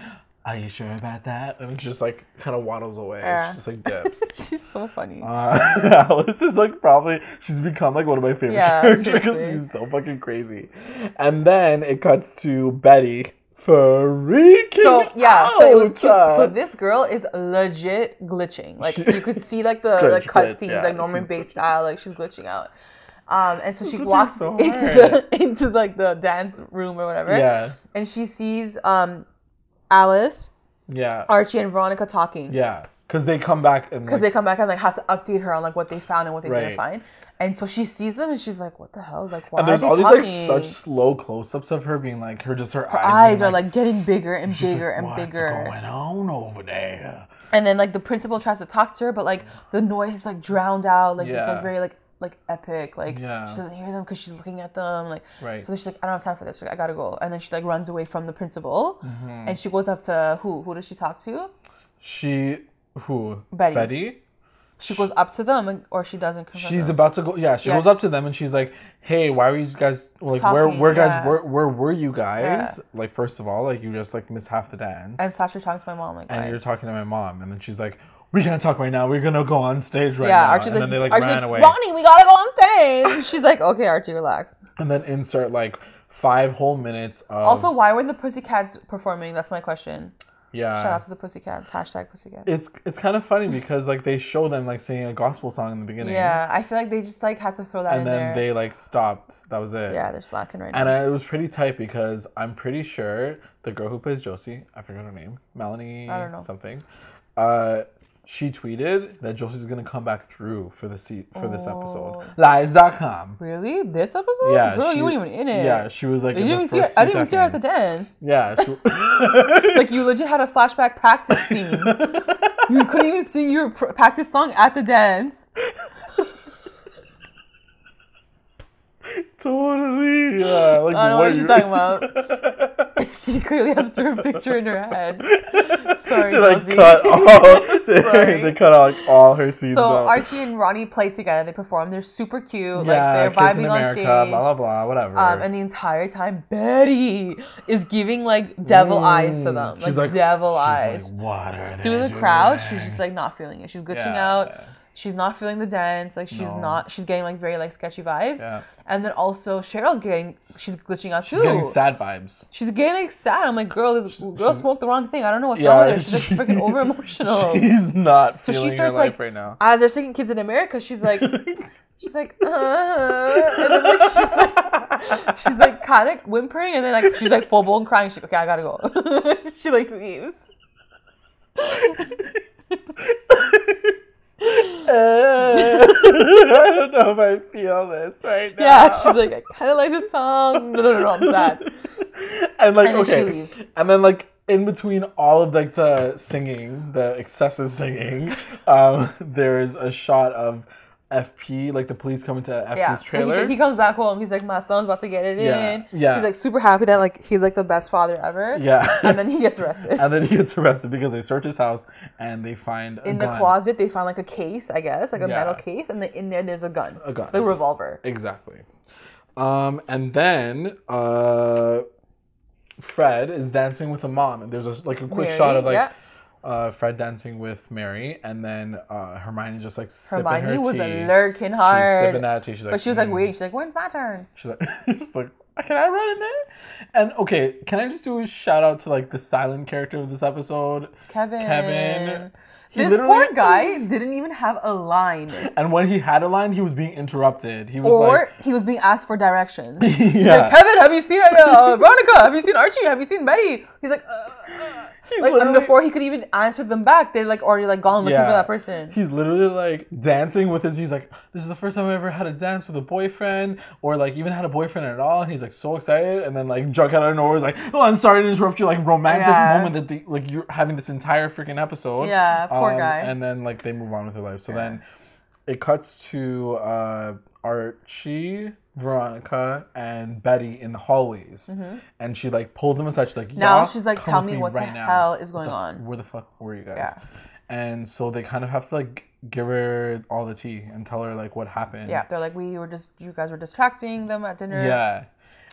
A: are you sure about that? And just like kind of waddles away.
B: Yeah.
A: She's just like dips.
B: she's so funny.
A: Uh, Alice is like probably she's become like one of my favorite
B: Yeah,
A: characters because she's so fucking crazy. And then it cuts to Betty freaking
B: so yeah, so it was cute. So this girl is legit glitching. Like you could see like the
A: Glitch,
B: like cut scenes,
A: yeah,
B: like Norman Bates style. Like she's glitching out. Um, and so she walks
A: so
B: into the into like the dance room or whatever.
A: yeah,
B: And she sees um, Alice,
A: yeah,
B: Archie, and Veronica talking.
A: yeah. Because they come back and
B: Because
A: like,
B: they come back and like have to update her on like what they found and what they didn't find. And so she sees them and she's like, "What the hell? Like, why
A: and
B: are
A: there's
B: they
A: all these
B: talking?"
A: like such slow close-ups of her being like her just her,
B: Her
A: eyes, being,
B: are like getting bigger and
A: she's like,
B: bigger and
A: What's
B: bigger.
A: going on over there?
B: And then like the principal tries to talk to her, but like the noise is like drowned out. Like it's like very like like epic. Like
A: Yeah.
B: she doesn't hear them because she's looking at them. Like
A: Right.
B: so she's like, I don't have time for this. Like, I gotta go. And then she like runs away from the principal,
A: Mm-hmm.
B: and she goes up to who? Who does she talk to?
A: She who
B: Betty.
A: Betty.
B: She goes up to them, and, or she doesn't. confront
A: she's
B: them.
A: about to go. Yeah, she
B: Yeah,
A: goes up to them and she's like, "Hey, why were you guys like where
B: Talking,
A: where guys
B: yeah.
A: where where were you guys? Like first of all, like you just like missed half the dance,
B: and Sasha talks to my mom like,
A: and
B: why?
A: you're talking to my mom, and then she's like, "We can't talk right now. We're gonna go on stage right
B: yeah,
A: now."
B: Archie's
A: and
B: like,
A: then they like
B: Archie's
A: ran
B: like,
A: away.
B: Ronnie, we gotta go on stage. She's like, okay, Archie, relax.
A: And then insert like five whole minutes of
B: Also, why were the Pussycats performing? That's my question.
A: Yeah.
B: Shout out to the Pussycats. Hashtag Pussycats.
A: it's it's kind of funny because like they show them like singing a gospel song in the beginning.
B: Yeah, I feel like they just like had to throw that
A: And then
B: there.
A: they like stopped. That was it.
B: yeah, they're slacking right
A: And
B: now.
A: And it was pretty tight because I'm pretty sure the girl who plays Josie, I forgot her name, Melanie
B: I don't know.
A: something. Uh, she tweeted that Josie's gonna come back through for the se- for this episode. Oh. Lies.com.
B: Really? This episode?
A: Yeah,
B: Girl,
A: she-
B: you weren't even in it.
A: Yeah, she was like.
B: You didn't see her. I didn't even see her at the dance.
A: Yeah, she,
B: Like you legit had a flashback practice scene. you couldn't even sing your pr- practice song at the dance.
A: totally. Yeah, like
B: I don't know what she's talking about. she clearly has a different picture in her head. Sorry,
A: They like cut all.
B: Sorry.
A: they cut out like all her scenes.
B: So
A: out.
B: Archie and Ronnie play together. They perform. They're super cute.
A: yeah,
B: like they're
A: Kids in
B: vibing on stage.
A: blah blah blah, whatever.
B: Um, and the entire time, Betty is giving like devil eyes to them, like,
A: Mm. She's like
B: devil
A: she's
B: eyes.
A: Like, what are they
B: Through the
A: doing?
B: crowd, she's just like not feeling it. She's glitching
A: Yeah,
B: out. She's not feeling the dance. Like she's
A: No.
B: not. She's getting like very like sketchy vibes.
A: Yeah.
B: And then also Cheryl's getting. She's glitching out too.
A: She's getting sad vibes.
B: She's getting like sad. I'm like, girl, this girl
A: she's-
B: smoked the wrong thing. I don't know what's
A: Yeah,
B: wrong with her. She's like freaking over emotional.
A: She's not
B: So
A: feeling
B: she starts
A: her life
B: like
A: right now.
B: as they're singing "Kids in America." She's like, she's like, uh, and then like she's like, she's like kind of whimpering, and then like she's like full blown crying. She's like, okay, I gotta go. she like leaves.
A: I don't know if I feel this right now.
B: Yeah, she's like, I kind of like this song. No, no, no, no, I'm sad.
A: and like
B: And then she
A: okay,
B: leaves.
A: and then like in between all of like the singing, the excessive singing, um, there is a shot of FP, like the police coming to FP's
B: Yeah, so
A: trailer.
B: he, he comes back home. He's like, my son's about to get it
A: Yeah,
B: in.
A: yeah.
B: He's like super happy that like he's like the best father ever.
A: yeah,
B: And then he gets arrested.
A: and then he gets arrested because they search his house and they find a
B: in the closet, they find like a case, I guess, like a
A: Yeah.
B: metal case, and then in there there's a gun,
A: A gun.
B: the revolver.
A: Exactly. Um, and then uh, Fred is dancing with a mom, and there's a, like a quick
B: Mary,
A: shot of like. Uh, Fred dancing with Mary, and then uh, Hermione's just like sipping
B: Hermione
A: her
B: was
A: tea.
B: lurking
A: She's
B: hard,
A: sipping that tea. She's like,
B: but she was like
A: "Mm."
B: waiting. She's like, "When's my turn?"
A: She's like, she's like, can I run in there? And okay, can I just do a shout out to like the silent character of this episode,
B: Kevin.
A: Kevin. He
B: This poor guy didn't even have a line,
A: And when he had a line, he was being interrupted. He was
B: or
A: like,
B: he was being asked for directions. He's
A: yeah.
B: like, Kevin, have you seen uh, Veronica? Have you seen Archie? Have you seen Betty? He's like, uh, uh. Like, and before he could even answer them back, they like already like gone looking for that person.
A: He's literally like dancing with his. He's like, this is the first time I ever had a dance with a boyfriend, or like even had a boyfriend at all. And he's like so excited, and then like Jughead out of nowhere is like, oh, I'm sorry to interrupt your like romantic
B: Yeah.
A: moment that the, like you're having this entire freaking episode. Um,
B: Yeah, poor guy.
A: And then like they move on with their life. So then it cuts to uh, Archie. Veronica and Betty in the hallways, and she like pulls them aside. She's like,
B: Mm-hmm. Now she's like, "Tell me what the
A: now.
B: hell is going
A: the
B: on?"
A: Where the fuck were you guys?"
B: Yeah.
A: And so they kind of have to like give her all the tea and tell her like what happened.
B: Yeah, they're like, we were just, you guys were distracting them at dinner.
A: Yeah.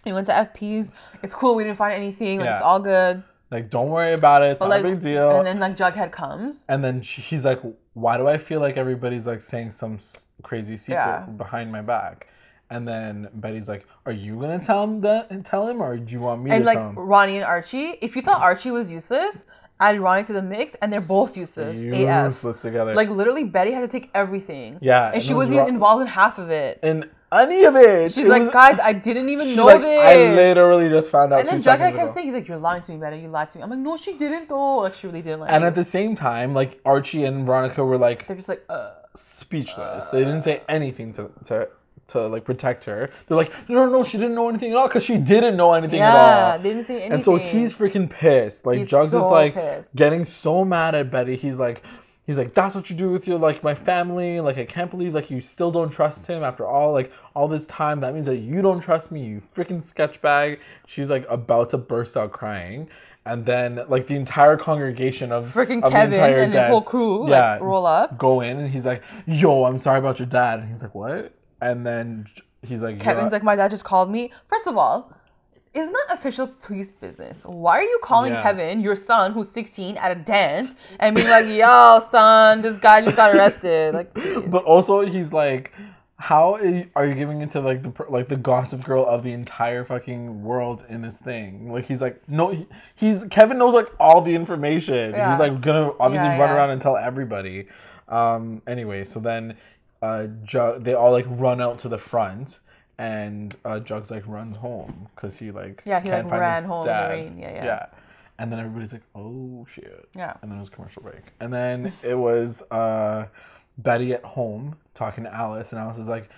B: We went to FP's. It's cool. We didn't find anything. Like,
A: Yeah.
B: It's all good.
A: Like, don't worry about it. It's not
B: like,
A: a big deal.
B: And then like Jughead comes.
A: And then she, he's like, "Why do I feel like everybody's like saying some s- crazy secret
B: Yeah.
A: behind my back?" And then Betty's like, "Are you gonna tell him that? and Tell him, or do you want me
B: And
A: to
B: like
A: tell him?"
B: Ronnie and Archie. If you thought Archie was useless, add Ronnie to the mix, and they're both useless. AF.
A: Useless together.
B: Like literally, Betty had to take everything.
A: Yeah,
B: and
A: and
B: she
A: it was
B: wasn't even involved in half of it.
A: And any of it,
B: She's
A: it
B: like,
A: was-
B: guys, I didn't even know
A: like,
B: this.
A: I literally just found out.
B: And then Jughead kept
A: ago."
B: saying, he's like, you're lying to me, Betty. You lied to me. I'm like, no, she didn't though. Like she really didn't lie.
A: And at the same time, like Archie and Veronica were like,
B: they're just like, uh.
A: speechless. they didn't say anything to to to like protect her. They're like, no, no, no, she didn't know anything at all because she didn't know anything at all.
B: they didn't see anything.
A: And so he's freaking pissed. Like
B: He's
A: Jugs is like
B: pissed.
A: getting so mad at Betty. He's like, he's like, "That's what you do with your like my family. Like I can't believe like you still don't trust him after all like all this time. That means that you don't trust me. You freaking sketch bag." She's like about to burst out crying. And then, like the entire congregation of
B: Freaking
A: of the
B: Kevin
A: entire
B: and his whole crew, like, roll up.
A: go in, and he's like, "Yo, I'm sorry about your dad." And he's like, "What?" And then he's like,
B: Kevin's like, my dad just called me. First of all, isn't that official police business? Why are you calling
A: Yeah.
B: Kevin, your son, who's 16, at a dance and being like, yo, son, this guy just got arrested? Like, please.
A: But also, he's like, how are you giving into like the like the gossip girl of the entire fucking world in this thing? Like he's like, no, he, he's Kevin knows like all the information.
B: Yeah.
A: He's like gonna obviously
B: Yeah,
A: run around and tell everybody. Um. Anyway, so then, uh, Jug they all like run out to the front. And uh, Jugs like runs home because he like
B: Yeah, he,
A: can't
B: like,
A: find
B: ran
A: his
B: home in the
A: dad.
B: rain. Yeah, yeah.
A: yeah. And then everybody's like, "Oh shit!"
B: Yeah.
A: And then it was commercial break. And then it was uh, Betty at home talking to Alice, and Alice is like,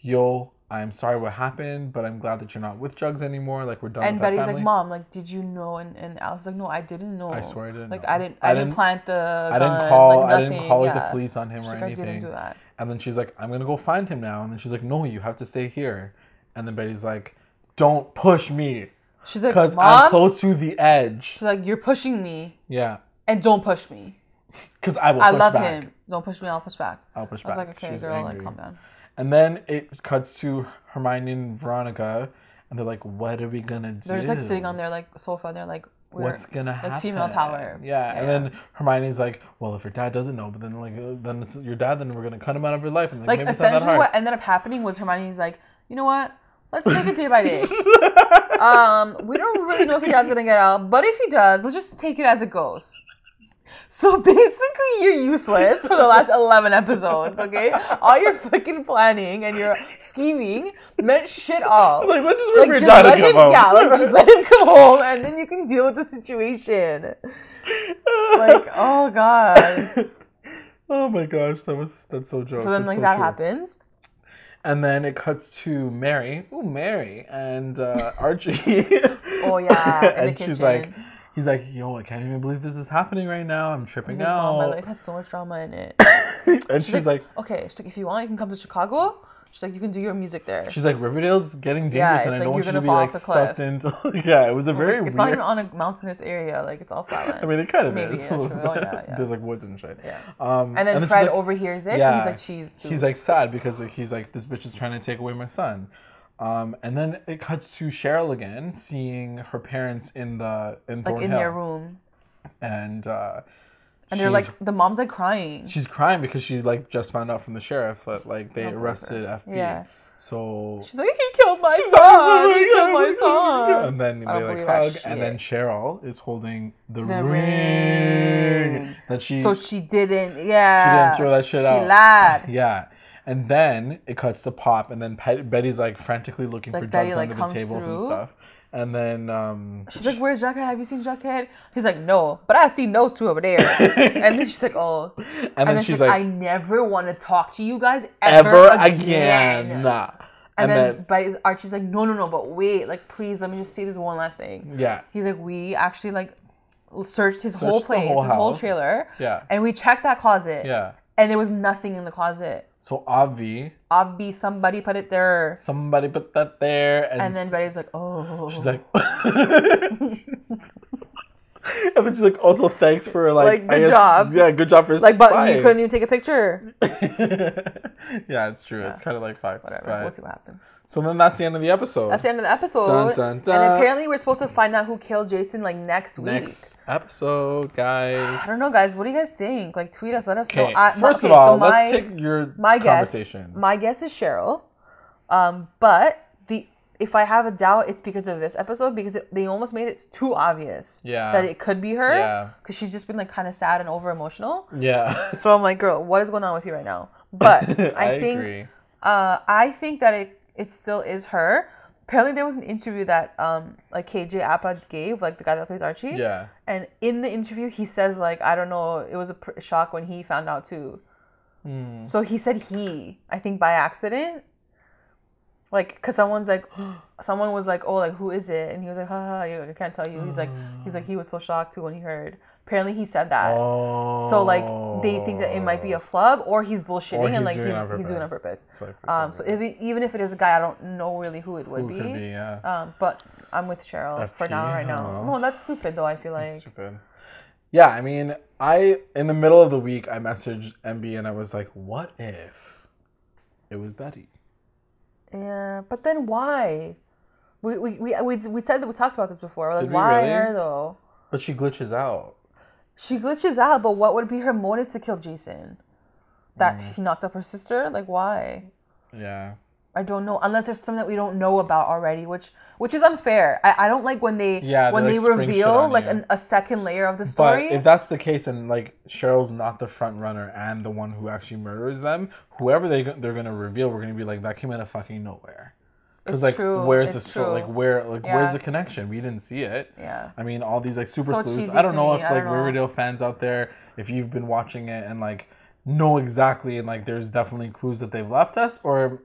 A: "Yo, I'm sorry what happened, but I'm glad that you're not with Jugs anymore. Like we're done."
B: and
A: with that
B: Betty's like, mom, like, did you know? And, and Alice is like, no, I didn't know. I
A: swear I didn't
B: Like,
A: know.
B: I didn't,
A: I
B: I, didn't
A: didn't-
B: plant the
A: I didn't call.
B: like,
A: I didn't call like
B: yeah.
A: the police on him
B: She's
A: or
B: like, I didn't do that.
A: And then she's like, "I'm gonna go find him now." And then she's like, "No, you have to stay here." And then Betty's like, "Don't push me,
B: She's like,
A: because I'm close to the edge."
B: she's like, you're pushing me,
A: Yeah,
B: and don't push me.
A: because I will.
B: I love
A: back.
B: him. Don't push me. I'll push back.
A: I'll push back.
B: I was like, okay, girl, like,
A: angry.
B: calm down.
A: And then it cuts to Hermione and Veronica, and they're like, "What are we gonna do?"
B: They're just like sitting on their like sofa, and they're like, we're,
A: What's gonna
B: like,
A: happen?
B: female power.
A: Yeah. and then Hermione's like, "Well, if your dad doesn't know, but then like, uh, then it's your dad, then we're gonna cut him out of your life." And
B: like
A: maybe it's not that
B: essentially what ended up happening was Hermione's like, you know what? Let's take it day by day. um, we don't really know if your dad's gonna get out, but if he does, let's just take it as it goes. So basically, you're useless for the last 11 episodes, okay? All your fucking planning and your scheming meant shit all.
A: like, let's just
B: Like, just let
A: come
B: him,
A: home.
B: yeah, like, just let him come home and then you can deal with the situation. Like, oh god.
A: oh my gosh, that was that's so joke.
B: So then,
A: That's
B: like,
A: so
B: that
A: true.
B: happens.
A: And then it cuts to Mary. Ooh, Mary and uh, Archie.
B: Oh, yeah,
A: and she's like. He's like, yo, I can't even believe this is happening right now. I'm tripping
B: He's like, Mom,
A: out.
B: my life has so much drama in it.
A: and she's, like,
B: okay, she's like, if you want, you can come to Chicago. She's like, you can do your music there.
A: she's like, Riverdale's getting dangerous,
B: Yeah,
A: and I
B: it's
A: don't want to
B: gonna
A: be
B: fall
A: like
B: off the cliff.
A: sucked into. yeah, it was a
B: It's,
A: very
B: like, it's
A: weird.
B: not even on a mountainous area. Like it's all flatlands.
A: I mean, it kind of
B: Maybe,
A: is.
B: yeah, true. Oh, yeah, yeah.
A: There's like woods and shit.
B: Yeah.
A: Um,
B: and then
A: she's
B: Fred
A: like-
B: overhears this, and he's like, "Cheese too."
A: He's like sad because like, he's like, this bitch is trying to take away my son. Um, and then it cuts to Cheryl again, seeing her parents in the in
B: like in
A: Thornhill.
B: their room,
A: and uh,
B: and they're like, the mom's like crying.
A: she's crying because she like just found out from the sheriff that like they arrested FP.
B: Yeah.
A: So
B: She's like, he killed my
A: She's "Oh
B: son. He killed my
A: oh my God."
B: son.
A: And then
B: I
A: they
B: don't
A: like
B: believe that
A: hug, and then. Cheryl is holding the,
B: The
A: ring,
B: ring.
A: that she
B: So she didn't. Yeah.
A: She didn't throw that shit
B: she
A: out.
B: lied.
A: Yeah. And then it cuts to Pop, and then Pet- Betty's like frantically looking
B: Like,
A: for
B: Betty,
A: drugs
B: like,
A: under the tables and stuff. And then um,
B: She's like, "Where's Jughead? Have you seen Jughead?" He's like, "No, but I see those two over there." and then she's like, "Oh,"
A: and,
B: and,
A: then,
B: then
A: she's
B: like,
A: like,
B: "I never want to talk to you guys
A: ever
B: ever,
A: again.
B: again."
A: Nah.
B: And,
A: And,
B: then,
A: then,
B: Betty's Archie's like, "No, no, no, but wait, like, please, let me just say this one last thing."
A: yeah,
B: He's like, "We actually like searched his whole
A: Searched the
B: place,
A: whole
B: his whole trailer,
A: Yeah.
B: and we checked that closet,
A: yeah.
B: And there was nothing in the closet.
A: So Avi,
B: Avi, somebody put it there."
A: somebody put that there, and,
B: And then Betty's like, "Oh."
A: she's like, and then she's like, also thanks for like,
B: Like, good
A: guess-
B: job.
A: Yeah, good job for
B: like, but you couldn't even take a picture.
A: yeah, it's true. It's kind of like facts.
B: Whatever. We'll see what happens.
A: So then that's the end of the episode.
B: That's the end of the episode.
A: Dun, dun, dun.
B: And apparently, we're supposed to find out who killed Jason like next week.
A: Next episode, guys.
B: I don't know, guys. What do you guys think? Like, tweet us. Let us know. I-
A: first
B: okay,
A: of all,
B: so my,
A: let's take your
B: my guess. My guess is Cheryl. Um, but if I have a doubt, it's because of this episode because it, they almost made it too obvious.
A: Yeah.
B: That it could be her.
A: Yeah.
B: Because she's just been like kind of sad and over emotional.
A: yeah,
B: So I'm like, girl, what is going on with you right now? But I,
A: I,
B: think
A: agree.
B: uh, I think that it it still is her. Apparently, there was an interview that um like KJ Apa gave, like the guy that plays Archie.
A: Yeah,
B: And in the interview, he says like, I don't know, it was a pr- shock when he found out too.
A: Hmm.
B: So he said he, I think by accident. Like, cause someone's like, someone was like, oh, like who is it? And he was like, haha, I can't tell you. He's like, he's like, he was so shocked too when he heard. Apparently, he said that.
A: Oh.
B: So like they think that it might be a flub or he's bullshitting
A: Or
B: and like he's, he's doing it on
A: purpose. So
B: um, so if it, even if it is a guy, I don't know really who it would
A: Who
B: be.
A: could be? Yeah.
B: Um, but I'm with Cheryl for now, right now. No, that's stupid though. I feel like
A: Stupid. Yeah, I mean, I in the middle of the week I messaged MB and I was like, "What if it was Betty?"
B: Yeah. But then why? We we, we, we, we said that we talked about this before. Like
A: Did we
B: why
A: really?
B: her though?
A: But she glitches out.
B: She glitches out, but what would be her motive to kill Jason? That
A: Mm.
B: he knocked up her sister? Like why?
A: Yeah.
B: I don't know. Unless there's something that we don't know about already, which which is unfair. I, I don't like when they
A: Yeah,
B: when
A: they, like,
B: reveal like an, a second layer of the story.
A: But if that's the case, and like Cheryl's not the front runner and the one who actually murders them, whoever they they're gonna reveal, we're gonna be like, that came out of fucking nowhere. Because like,
B: true,
A: where's the
B: it's true.
A: Like, where like
B: Yeah.
A: where's the connection? We didn't see it.
B: yeah.
A: I mean, all these like super
B: So
A: sleuths. I don't know
B: me,
A: if like
B: know.
A: Riverdale fans out there, if you've been watching it and like know exactly and like there's definitely clues that they've left us, or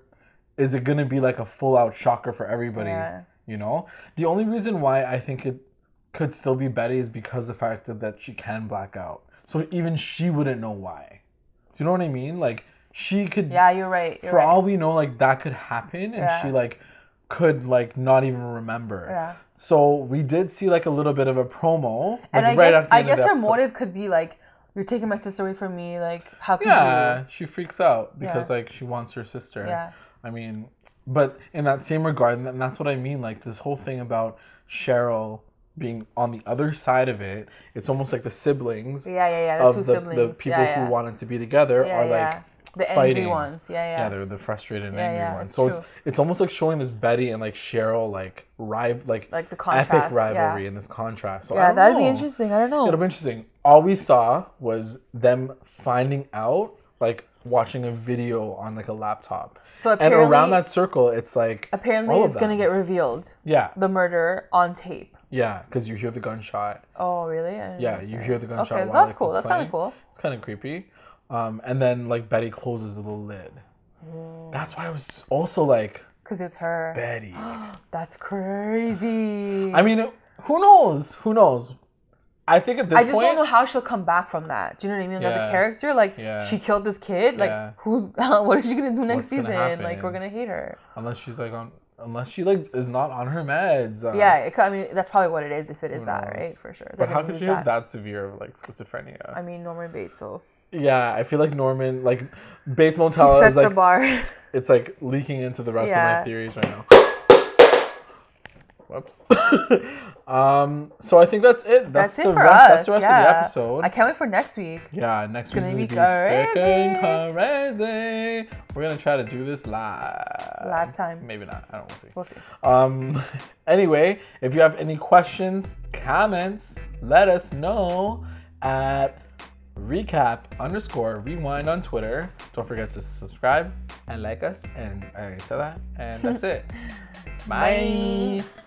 A: is it gonna be like a full out shocker for everybody?
B: Yeah.
A: You know, the only reason why I think it could still be Betty is because the fact that, that she can black out. So even she wouldn't know why. Do you know what I mean? Like she could
B: Yeah, you're right. You're
A: for
B: right.
A: all we know, like that could happen, and
B: Yeah.
A: she like could like not even remember.
B: Yeah.
A: So we did see like a little bit of a promo, like,
B: and I
A: right
B: guess I guess her
A: episode.
B: motive could be like, you're taking my sister away from me. Like, how could
A: Yeah,
B: you?
A: she freaks out because
B: Yeah.
A: like she wants her sister.
B: Yeah.
A: I mean, but in that same regard, and that's what I mean. Like this whole thing about Cheryl being on the other side of it, it's almost like the siblings
B: Yeah, yeah, yeah. The
A: of
B: two
A: the,
B: siblings.
A: the people
B: yeah, yeah.
A: who wanted to be together
B: yeah,
A: are like
B: the
A: fighting.
B: angry ones. Yeah, yeah.
A: Yeah, they're the frustrated and
B: Yeah,
A: angry
B: yeah,
A: ones.
B: it's
A: so it's
B: true.
A: it's almost like showing this Betty and like Cheryl like rival like
B: Like the contrast,
A: epic
B: rivalry
A: in this contrast. So
B: yeah, that'd be interesting. I don't know.
A: It'll be interesting. All we saw was them finding out, like watching a video on like a laptop.
B: So
A: and around that circle, it's like
B: Apparently, it's gonna get revealed.
A: yeah,
B: The murder on tape.
A: yeah, because you hear the gunshot.
B: Oh, really?
A: Yeah, you hear the gunshot.
B: Okay,
A: while,
B: that's
A: like,
B: cool. That's kind of cool.
A: It's kind of creepy. Um, and then like Betty closes the lid.
B: Mm.
A: That's why I was also like
B: Cause it's her.
A: Betty.
B: That's crazy.
A: I mean, who knows? Who knows? I think at this
B: I just
A: point,
B: don't know how she'll come back from that. Do you know what I mean? Like, As a character, like
A: Yeah.
B: she killed this kid. Like
A: Yeah.
B: who's what is she gonna do next
A: What's
B: season? Like we're gonna hate her.
A: unless she's like on, unless she like is not on her meds. Uh,
B: Yeah, it, I mean that's probably what it is if it is that,
A: knows?
B: right? For sure.
A: But how could
B: use
A: you have that severe of like schizophrenia?
B: I mean Norman Bates, so
A: yeah, I feel like Norman, like Bates Motel,
B: sets
A: is like
B: the bar.
A: it's like leaking into the rest of my theories right now. Whoops. um. So I think that's it. That's,
B: That's it
A: the
B: for
A: rest,
B: us.
A: That's the rest
B: yeah.
A: of the episode.
B: I can't wait for next week.
A: yeah, next week
B: gonna
A: gonna
B: be
A: be freaking crazy. We're gonna try to do this live.
B: Live time.
A: Maybe not. I don't. We'll see.
B: We'll see.
A: Um, anyway, if you have any questions, comments, let us know at recap underscore rewind on Twitter. Don't forget to subscribe and like us. And I already said that. And that's it. Bye.
B: Bye.